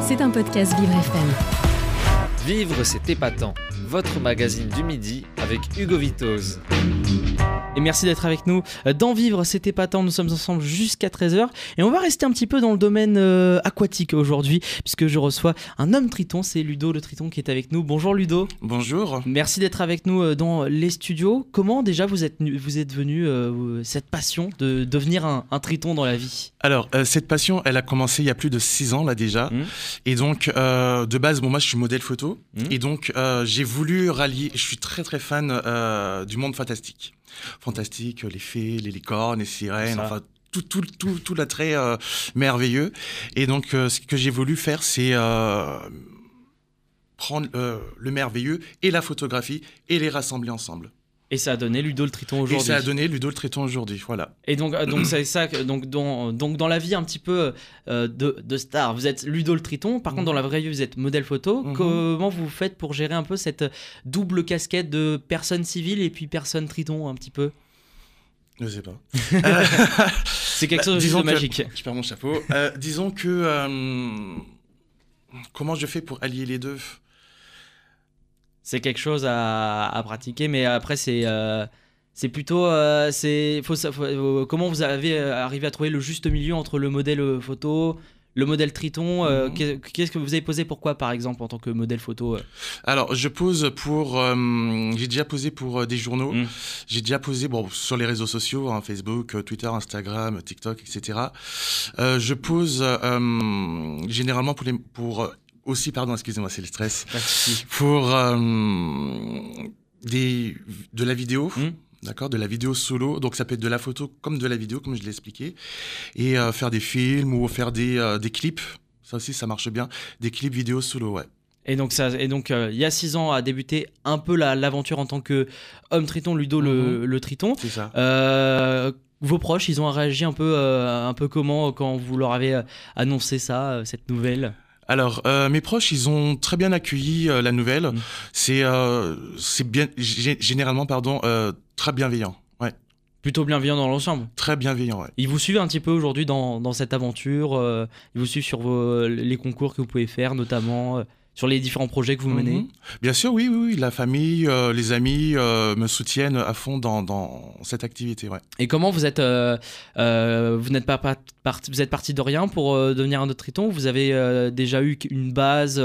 C'est un podcast Vivre FM. Vivre, c'est épatant. Votre magazine du midi avec Hugo Vitoz. Et merci d'être avec nous dans Vivre, c'était pas tant. Nous sommes ensemble jusqu'à 13h. Et on va rester un petit peu dans le domaine euh, aquatique aujourd'hui, puisque je reçois un homme triton. C'est Ludo le triton qui est avec nous. Bonjour Ludo. Bonjour. Merci d'être avec nous euh, dans les studios. Comment déjà vous êtes, vous êtes venu euh, cette passion de devenir un, un triton dans la vie? Alors, euh, cette passion, elle a commencé il y a plus de 6 ans là déjà. Mmh. Et donc, euh, de base, bon, moi je suis modèle photo. Mmh. Et donc, euh, j'ai voulu rallier, je suis très très fan euh, du monde fantastique. Fantastique, les fées, les licornes, les sirènes, enfin tout, tout, tout, tout l'attrait euh, merveilleux. Et donc, euh, ce que j'ai voulu faire, c'est euh, prendre le merveilleux et la photographie et les rassembler ensemble. Et ça a donné Ludo le triton Et aujourd'hui. ça a donné Ludo le Triton aujourd'hui, voilà. Et donc, euh, donc c'est ça. Donc dans, donc dans la vie un petit peu euh, de, de star, vous êtes Ludo le Triton. Par contre, dans la vraie vie, vous êtes modèle photo. Mhm. Comment vous faites pour gérer un peu cette double casquette de personne civile et puis personne Triton un petit peu? Je sais pas. C'est quelque Bah, chose de que- magique. Je perds mon chapeau. Euh, disons que euh, comment je fais pour allier les deux? C'est quelque chose à, à pratiquer, mais après c'est euh, c'est plutôt euh, c'est faut, euh, comment vous avez arrivé à trouver le juste milieu entre le modèle photo. Le modèle Triton, euh, Mhm. qu'est- qu'est-ce que vous avez posé pourquoi par exemple en tant que modèle photo euh? Alors, je pose pour. euh, j'ai déjà posé pour des journaux. Mm. J'ai déjà posé bon, sur les réseaux sociaux, hein, Facebook, Twitter, Instagram, TikTok, etc. Je pose généralement pour les. Pour, aussi, pardon, excusez-moi, c'est le stress. Souci. Pour euh, des, de la vidéo. Mm. D'accord, de la vidéo solo, donc ça peut être de la photo comme de la vidéo, comme je l'ai expliqué, et euh, faire des films ou faire des, euh, des clips, ça aussi ça marche bien, des clips vidéo solo, ouais. Et donc, ça, et donc euh, il y a six ans a débuté un peu la- l'aventure en tant que homme triton, Ludo le, le triton. C'est ça. Euh, vos proches, ils ont réagi un peu, euh, un peu comment quand vous leur avez annoncé ça, cette nouvelle? Alors, euh, mes proches, ils ont très bien accueilli euh, la nouvelle. Mm. C'est, euh, c'est bien, gé- généralement, pardon, très bienveillant. Ouais, Plutôt bienveillant dans l'ensemble. très bienveillant. Ouais. Ils vous suivent un petit peu aujourd'hui dans, dans cette aventure. ils vous suivent sur vos- les concours que vous pouvez faire, notamment sur les différents projets que vous menez? Mhm. Bien sûr, oui, oui, oui. La famille, euh, les amis euh, me soutiennent à fond dans, dans cette activité. Ouais. Et comment vous êtes, euh, vous n'êtes pas, vous êtes parti de rien pour devenir un autre triton? Vous avez déjà eu une base.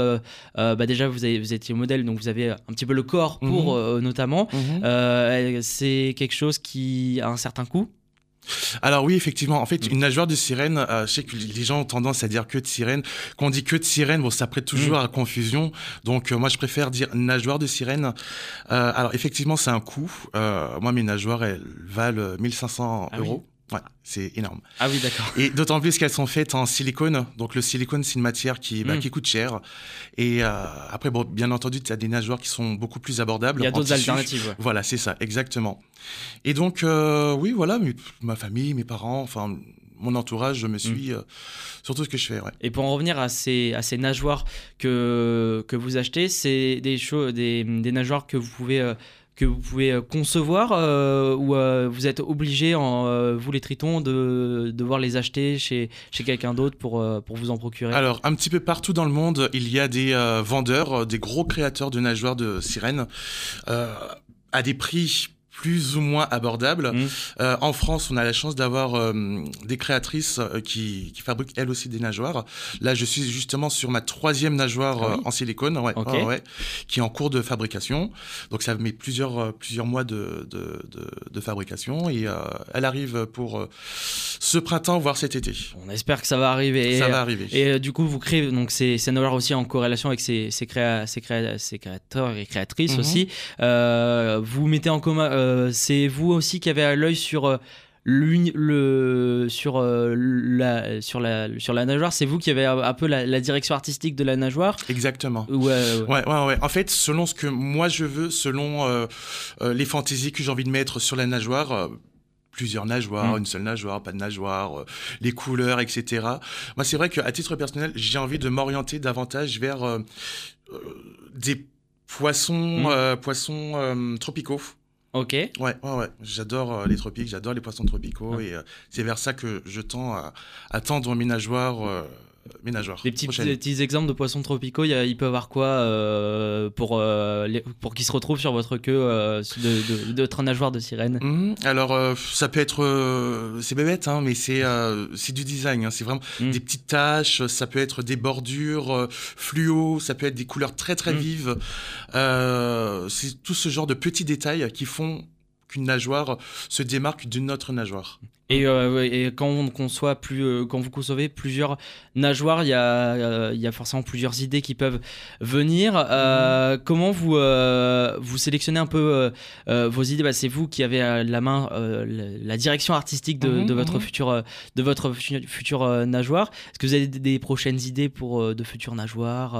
bah déjà, vous, avez, vous étiez modèle, donc vous avez un petit peu le corps pour Mhm. notamment. Mhm. C'est quelque chose qui a un certain coût? Alors oui, effectivement. En fait, Mm. une nageoire de sirène, euh, je sais que les gens ont tendance à dire que de sirène. Quand on dit que de sirène, bon, ça prête toujours Mm. à confusion. Donc euh, moi, je préfère dire nageoire de sirène. Euh, alors effectivement, c'est un coût. Euh, moi, mes nageoires, elles valent 1500 Ah oui. Ouais, c'est énorme. Ah oui, d'accord. Et d'autant plus qu'elles sont faites en silicone. Donc le silicone, c'est une matière qui, bah, Mm. qui coûte cher. Et euh, après, bon, bien entendu, tu as des nageoires qui sont beaucoup plus abordables. Il y a d'autres alternatives. ouais. Voilà, c'est ça, exactement. Et donc, euh, oui, voilà, ma famille, mes parents, enfin, mon entourage, je me suis Mm. euh, sur tout ce que je fais. Ouais. Et pour en revenir à ces, à ces nageoires que, que vous achetez, c'est des, choses, des, des nageoires que vous pouvez, euh, que vous pouvez euh, concevoir euh, ou euh, vous êtes obligé, vous les tritons, de devoir les acheter chez, chez quelqu'un d'autre pour, pour vous en procurer? Alors, un petit peu partout dans le monde, il y a des vendeurs, des gros créateurs de nageoires de sirènes à des prix plus ou moins abordables. Mm. Euh, en France, on a la chance d'avoir euh, des créatrices euh, qui, qui fabriquent elles aussi des nageoires. Là, je suis justement sur ma troisième nageoire Ah oui en silicone, ouais, Ok. ouais, ouais, qui est en cours de fabrication. Donc, ça met plusieurs, plusieurs mois de, de, de, de fabrication et elle arrive pour ce printemps, voire cet été. On espère que ça va arriver. ça Et- va arriver. Et du coup, vous créez donc ces, ces nageoires aussi en corrélation avec ces, ces, créa- ces, créa- ces créateurs et créatrices Mhm. aussi. Vous mettez en commun, c'est vous aussi qui avez à l'œil sur euh, le sur euh, la sur la sur la nageoire. C'est vous qui avez un un peu la, la direction artistique de la nageoire. Exactement. Ou, euh, Ouais, ouais, ouais. En fait, selon ce que moi je veux, selon euh, euh, les fantaisies que j'ai envie de mettre sur la nageoire, euh, plusieurs nageoires, Mm. une seule nageoire, pas de nageoire, euh, les couleurs, etc. Moi, c'est vrai qu'à titre personnel, j'ai envie de m'orienter davantage vers euh, euh, des poissons, Mm. euh, poissons euh, tropicaux. Ok. Ouais, ouais, ouais. J'adore euh, les tropiques, j'adore les poissons tropicaux Ah. et euh, c'est vers ça que je tends à, à tendre nageoires Des petits, prochaines. des petits exemples de poissons tropicaux, il, peut avoir quoi euh, pour, euh, les- pour qu'ils se retrouvent sur votre queue euh, de, de, de nageoire de sirène? Mhm. Alors, euh, ça peut être. c'est bébête, hein, mais c'est c'est du design. hein, c'est vraiment Mm. des petites taches, ça peut être des bordures fluo, ça peut être des couleurs très très Mm. vives. C'est tout ce genre de petits détails qui font qu'une nageoire se démarque d'une autre nageoire. Et, euh, et quand on conçoit plus, euh, quand vous concevez plusieurs nageoires, il y a, euh, y a forcément plusieurs idées qui peuvent venir. Euh, Comment vous, vous sélectionnez un peu vos idées? Bah, C'est vous qui avez la main la, direction artistique de, Mhm, de votre mhm. future, euh, de votre fu- future euh, nageoire. Est-ce que vous avez des, des prochaines idées pour de futures nageoires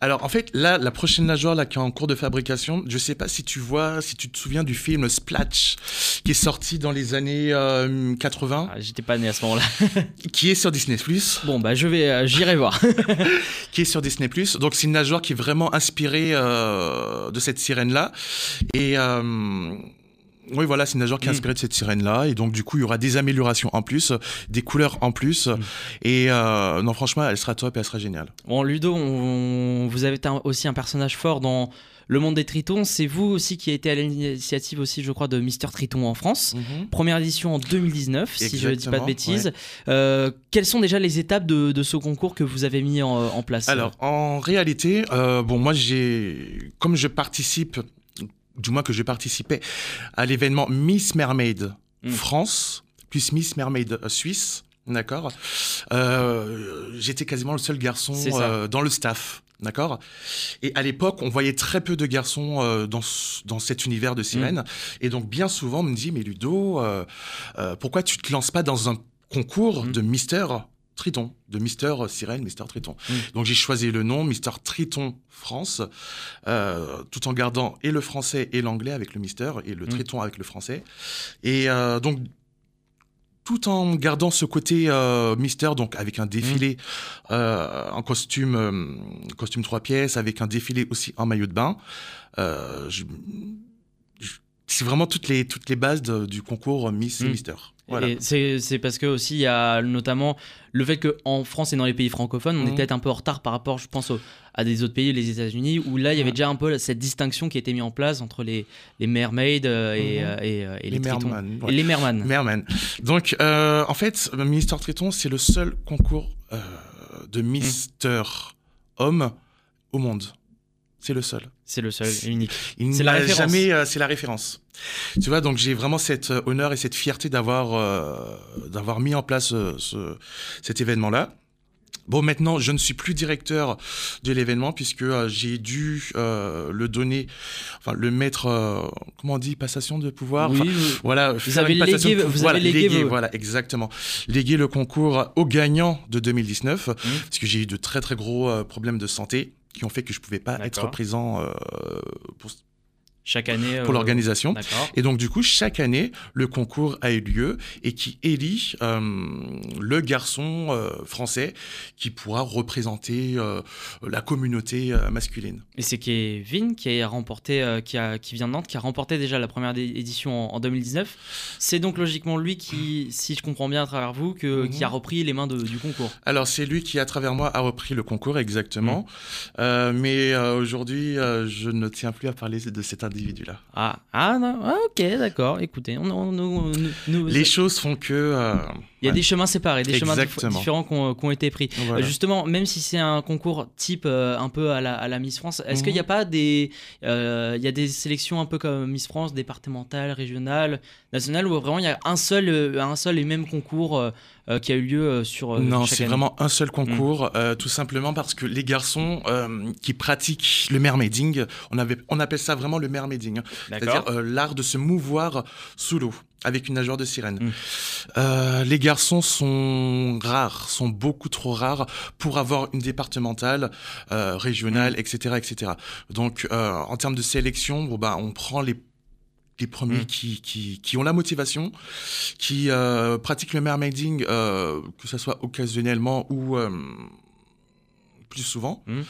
Alors en fait, là, la prochaine nageoire là, qui est en cours de fabrication, je sais pas si tu vois, si tu te souviens du film Splatch, qui est sorti dans les années 80, Ah, J'étais pas né à ce moment-là. qui est sur Disney+. Bon, bah je vais, euh, j'irai voir. qui est sur Disney+. Donc c'est une nageoire qui est vraiment inspirée euh, de cette sirène-là. Et euh, oui, voilà, c'est une nageoire qui est Mm. inspirée de cette sirène-là. Et donc du coup, il y aura des améliorations en plus, des couleurs en plus. Mm. Et euh, non, franchement, elle sera top et elle sera géniale. Bon, Ludo, on- vous avez aussi un personnage fort dans le monde des Tritons. C'est vous aussi qui a été à l'initiative aussi, je crois, de Mister Triton en France. Première édition en 2019, si je ne dis pas de bêtises. Euh, quelles sont déjà les étapes de, de ce concours que vous avez mis en, en place Alors, en réalité, euh, bon, moi, j'ai, comme je participe, du moins que je participais à l'événement Miss Mermaid Mm. France, plus Miss Mermaid euh, Suisse, d'accord. Euh, J'étais quasiment le seul garçon euh, dans le staff. D'accord? Et à l'époque, on voyait très peu de garçons euh, dans dans cet univers de sirène. Mm. Et donc, bien souvent, on me dit, mais Ludo, euh, euh, pourquoi tu te lances pas dans un concours Mm. de Mister Triton, de Mister Sirène, Mister Triton? Mm. Donc j'ai choisi le nom Mister Triton France, tout en gardant et le français et l'anglais avec le Mister et le. Triton avec le français. Et donc tout en gardant ce côté euh, Mister, donc avec un défilé euh, en costume, euh, costume trois pièces, avec un défilé aussi en maillot de bain. Euh, je- je- c'est vraiment toutes les toutes les bases de- du concours Miss et Mm. Mister. Voilà. C'est parce que aussi il y a notamment le fait qu'en France et dans les pays francophones, on est Mhm. peut-être un peu en retard par rapport, je pense, au- à des autres pays, les États-Unis, où là il y avait Ouais. déjà un peu cette distinction qui a été mise en place entre les, les mermaids euh, et, Mhm. euh, et, euh, et les, Les tritons. merman, ouais. Et les merman. Merman. Donc, euh, en fait, Mister Triton, c'est le seul concours euh, de Mister Homme au monde. C'est le seul. C'est le seul et unique. C'est la référence. jamais, euh, c'est la référence. Tu vois, donc j'ai vraiment cet euh, honneur et cette fierté d'avoir euh, d'avoir mis en place euh, ce, cet événement-là. Bon, maintenant, je ne suis plus directeur de l'événement puisque euh, j'ai dû euh, le donner, enfin le mettre, euh, comment on dit, passation de pouvoir. Oui, oui. voilà, faire avez légué- de- vous voilà, avez légué légué, voilà, exactement. Léguer le concours au gagnant de 2019 Mmh. parce que j'ai eu de très très gros problèmes de santé qui ont fait que je pouvais pas être présent euh, pour, Chaque année. pour euh, l'organisation. Et donc, du coup, chaque année, le concours a eu lieu et qui élit euh, le garçon euh, français qui pourra représenter la communauté masculine. Et c'est Kevin qui a remporté, qui, a, qui vient de Nantes, qui a remporté déjà la première édition en, en 2019. C'est donc logiquement lui qui, si je comprends bien à travers vous, que, Mhm. qui a repris les mains de- du concours. Alors, c'est lui qui, à travers moi, a repris le concours exactement. Euh, mais aujourd'hui, je ne tiens plus à parler de cet individu-là. Ah, ah, non, ah, ok, d'accord. Écoutez, on, nous- Les choses font que. euh, il y a ouais. des chemins séparés, des chemins dif- différents qui ont, qui ont été pris. Voilà. Euh, Justement, même si c'est un concours type euh, un peu à la, à la Miss France, est-ce Mhm. qu'il n'y a pas des, euh, il y a des sélections un peu comme Miss France, départementales, régionales, nationales, où vraiment il y a un seul, euh, un seul et même concours euh, euh, qui a eu lieu sur Non, c'est vraiment un seul concours, Mm. euh, tout simplement parce que les garçons qui pratiquent le mermaiding, on, avait, on appelle ça vraiment le mermaiding, hein. c'est-à-dire l'art de se mouvoir sous l'eau avec une nageoire de sirène. Mm. Euh, les garçons sont rares, sont beaucoup trop rares pour avoir une départementale, euh, Mm. régionale, etc., etc. Donc, euh, en termes de sélection, bon, bah, on prend les les premiers Mm. qui, qui, qui ont la motivation, qui euh, pratiquent le mermaiding, euh, que ce soit occasionnellement ou euh, plus souvent. Mm.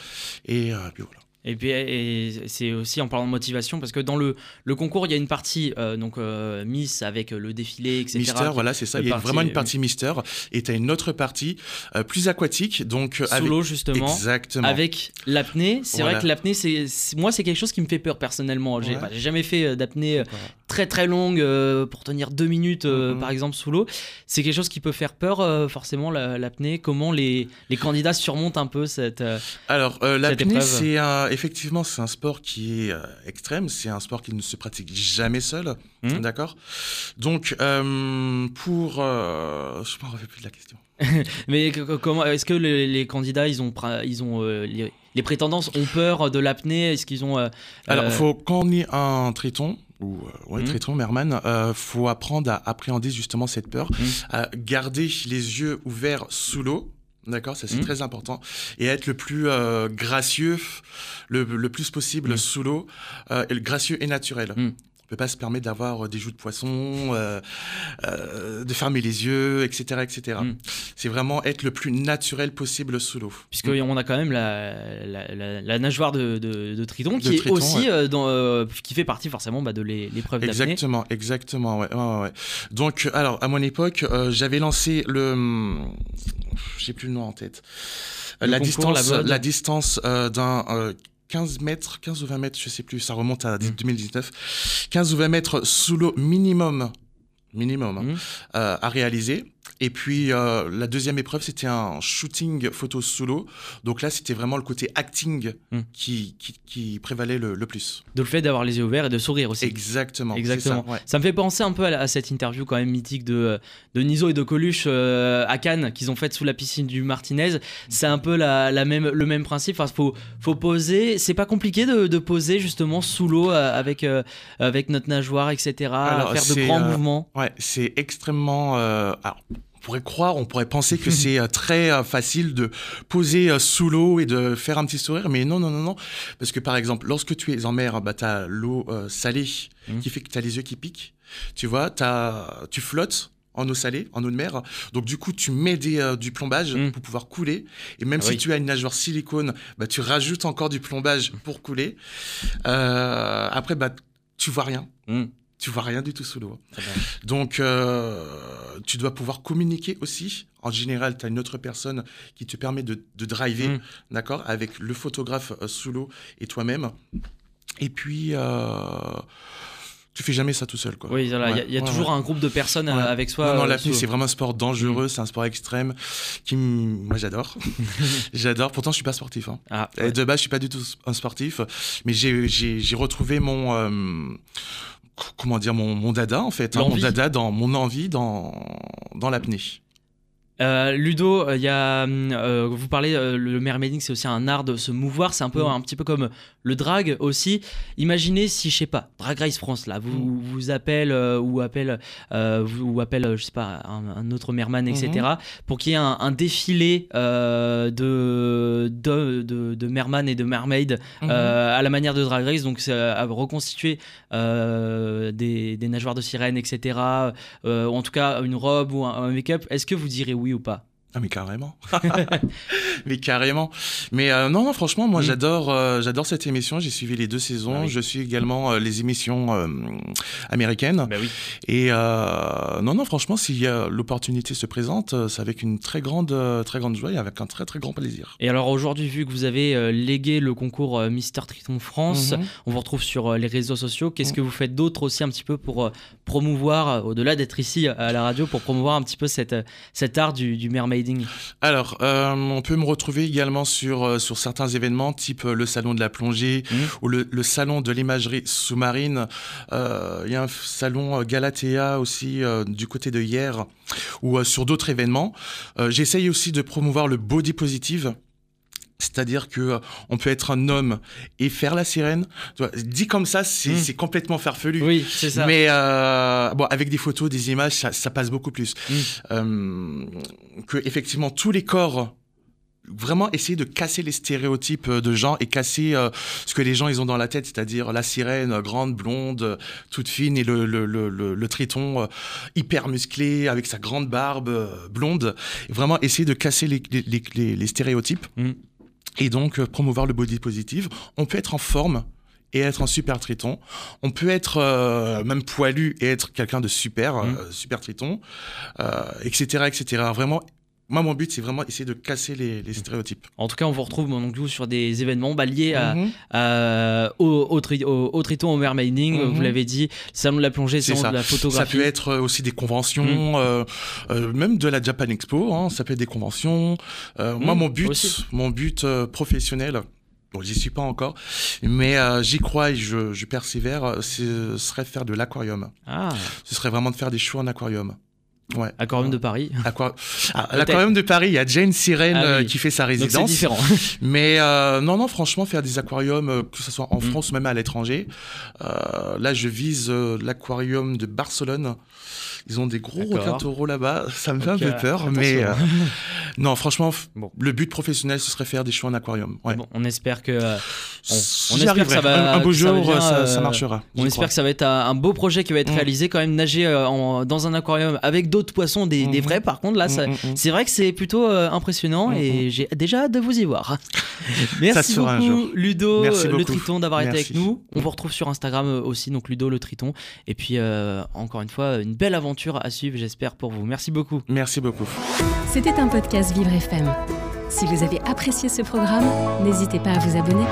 Et euh, puis voilà. Et puis c'est aussi en parlant de motivation parce que dans le, le concours il y a une partie euh, donc euh, Miss avec le défilé etc. Mister, voilà c'est ça. Il y a partie- vraiment une partie Mister et t'as une autre partie euh, plus aquatique donc avec solo justement. exactement. Avec l'apnée, c'est Voilà. vrai que l'apnée, c'est moi c'est quelque chose qui me fait peur personnellement. J'ai Ouais. bah, jamais fait d'apnée très très longue pour tenir deux minutes Mhm. par exemple sous l'eau. C'est quelque chose qui peut faire peur forcément la- l'apnée. Comment les, les candidats surmontent un peu cette Alors, l'apnée, c'est un- effectivement c'est un sport qui est euh, extrême. C'est un sport qui ne se pratique jamais seul, Mhm. d'accord? Donc, euh, pour, euh, je me rappelle plus de la question. Mais comment est-ce que les, les candidats ils ont ils ont les, les prétendants ont peur de l'apnée? Est-ce qu'ils ont Alors, faut quand on est un triton ou euh, ouais, Mhm. triton, merman, euh, faut apprendre à appréhender justement cette peur, à garder les yeux ouverts sous l'eau. D'accord, ça c'est Mhm. très important. Et être le plus euh, gracieux, le, le plus possible Mhm. sous l'eau, euh, gracieux et naturel. Mhm. Peut pas se permettre d'avoir euh, des joues de poisson, euh, euh, de fermer les yeux, etc., etc. Mhm. C'est vraiment être le plus naturel possible sous l'eau. Puisqu'on a quand même la, la, la- la nageoire de, de, de Triton qui De est aussi ouais. dans, qui fait partie forcément bah, de l'é- l'épreuve d'apnée. Exactement, exactement, ouais, ouais. Donc, alors, à mon époque, j'avais lancé le, j'ai plus le nom en tête, Le la, concours, distance, la distance euh, d'un euh, 15 mètres, 15 ou 20 mètres, je sais plus, ça remonte à Mm. 2019, 15 ou 20 mètres sous l'eau minimum, minimum, hein, Mhm. euh, à réaliser. Et puis euh, la deuxième épreuve, c'était un shooting photo sous l'eau. Donc là, c'était vraiment le côté acting Mm. qui, qui, qui prévalait le, le plus. De le fait d'avoir les yeux ouverts et de sourire aussi. Exactement. Exactement. ça, ouais. Ça me fait penser un peu à, cette interview quand même mythique de, de Niso et de Coluche euh, à Cannes qu'ils ont faite sous la piscine du Martinez. C'est un peu la, la même, le même principe. Enfin, faut, faut poser. C'est pas compliqué de, de poser justement sous l'eau euh, avec, euh, avec notre nageoire, etc. Alors, faire de grands mouvements. Ouais, c'est extrêmement. alors, pourrait croire, on pourrait penser que c'est euh, très euh, facile de poser euh, sous l'eau et de faire un petit sourire, mais non, non, non, non. Parce que par exemple, lorsque tu es en mer, bah, tu as l'eau salée Mhm. qui fait que tu as les yeux qui piquent. Tu vois, tu flottes en eau salée, en eau de mer. Donc du coup, tu mets des, euh, du plombage Mhm. pour pouvoir couler. Et même Ah si oui. tu as une nageoire silicone, bah, tu rajoutes encore du plombage pour couler. Euh, après, bah, tu vois rien. Mm. Tu vois rien du tout sous l'eau. Donc, euh, tu dois pouvoir communiquer aussi. En général, tu as une autre personne qui te permet de, de driver, Mm. d'accord, avec le photographe euh, sous l'eau et toi-même. Et puis, euh, tu fais jamais ça tout seul, quoi. Oui, voilà, il y a- Ouais, il y a, ouais, toujours ouais. un groupe de personnes euh, avec soi. non, non, sous- c'est vraiment un sport Mm. dangereux, c'est un sport extrême qui, moi, j'adore. j'adore. Pourtant, je suis pas sportif. hein. Ah, Et De base, je suis pas du tout un sportif, mais j'ai- retrouvé mon comment dire mon, mon dada en fait, hein, mon dada dans mon envie dans dans l'apnée. Euh, Ludo, il y a, euh, vous parlez, euh, le mermaiding, c'est aussi un art de se mouvoir. C'est un peu, Mm. un petit peu comme le drag aussi. Imaginez si, je sais pas, Drag Race France là, vous Mm. vous appelle euh, ou appelle, euh, vous, ou appelle, euh, je sais pas, un, un autre merman, etc. Mm-hmm. Pour qu'il y ait un, un défilé euh, de, de, de, de merman et de mermaid Mhm. euh, à la manière de Drag Race, donc euh, à reconstituer euh, des, des nageoires de sirène, etc. euh, ou en tout cas une robe ou un, un make-up. Est-ce que vous direz oui ou pas Ah mais carrément, mais carrément. Mais euh, non, non, franchement, moi Mm. j'adore, euh, j'adore cette émission. J'ai suivi les deux saisons. Ah oui. Je suis également euh, les émissions américaines. Bah oui. Et non, non, franchement, si l'opportunité se présente, c'est avec une très grande, très grande joie et avec un très, très grand plaisir. Et alors aujourd'hui, vu que vous avez légué le concours Mister Triton France, Mhm. on vous retrouve sur les réseaux sociaux. Qu'est-ce Mhm. que vous faites d'autre aussi un petit peu pour promouvoir, au-delà d'être ici à la radio, pour promouvoir un petit peu cette, cet art du, du Alors, euh, on peut me retrouver également sur, euh, sur certains événements, type euh, le salon de la plongée Mhm. ou le, le salon de l'imagerie sous-marine. Euh, Il y a un salon Galatea aussi euh, du côté de hier ou sur d'autres événements. J'essaye aussi de promouvoir le body positive. C'est-à-dire que euh, on peut être un homme et faire la sirène. Dit comme ça, c'est c'est complètement farfelu. Oui, c'est ça. Mais euh, bon, avec des photos, des images, ça, ça passe beaucoup plus. Mm. Euh, que effectivement tous les corps vraiment essayer de casser les stéréotypes euh, de gens et casser euh, ce que les gens ils ont dans la tête, c'est-à-dire la sirène euh, grande, blonde, toute fine et le, le, le, le, triton euh, hyper musclé avec sa grande barbe euh, blonde. Vraiment essayer de casser les, les, les, les- les stéréotypes. Mm. Et donc euh, promouvoir le body positive. On peut être en forme et être un super triton. On peut être euh, même poilu et être quelqu'un de super, euh, super triton, euh, etc., etc. Vraiment, moi, mon but, c'est vraiment essayer de casser les, les stéréotypes. En tout cas, on vous retrouve donc, vous, sur des événements bah, liés à, Mhm. à- au, au, tri- au- au triton, au mermaiding, Mhm. vous l'avez dit, salon de la plongée, C'est salon ça. de la Ça photographie. peut être euh, aussi des conventions, Mm. euh, euh, même de la Japan Expo. hein, ça peut être des conventions. Euh, Moi, mon but, aussi. mon but euh, professionnel. Bon, j'y suis pas encore, mais euh, j'y crois et je, je persévère. euh, Ce serait faire de l'aquarium. Ah, Ce serait vraiment de faire des shows en aquarium. Ouais. aquarium de Paris. Aqua- Ah, l'aquarium de Paris, il y a Jane Sirène Ah euh, oui. qui fait sa Donc c'est résidence. différent. Mais euh, non, non, franchement, faire des aquariums, euh, que ce soit en Mm. France ou même à l'étranger. Euh, là, je vise euh, l'aquarium de Barcelone. Ils ont des gros requins taureaux là-bas. Ça me fait un euh, peu peur, attention. mais euh, non, franchement, Bon. le but professionnel, ce serait faire des shows en aquarium. Ouais. Bon, on espère que euh, on- espère que ça va- un, un beau ça jour, bien, ça, ça euh, marchera. on espère crois. que ça va être un, beau projet qui va être Mm. réalisé quand même nager euh, en- dans un aquarium avec d'autres poissons, des, des Mhm. vrais. Par contre, là, Mm, mm, mm. c'est vrai que c'est plutôt euh, impressionnant et j'ai déjà hâte de vous y voir. Merci beaucoup. Ludo, Merci euh, le. Triton, d'avoir été avec nous. On vous retrouve sur Instagram euh, aussi, donc Ludo le Triton. Et puis, euh, encore une fois, une belle aventure à suivre, j'espère, pour vous. Merci beaucoup. Merci beaucoup. C'était un podcast Vivre FM. Si vous avez apprécié ce programme, n'hésitez pas à vous abonner.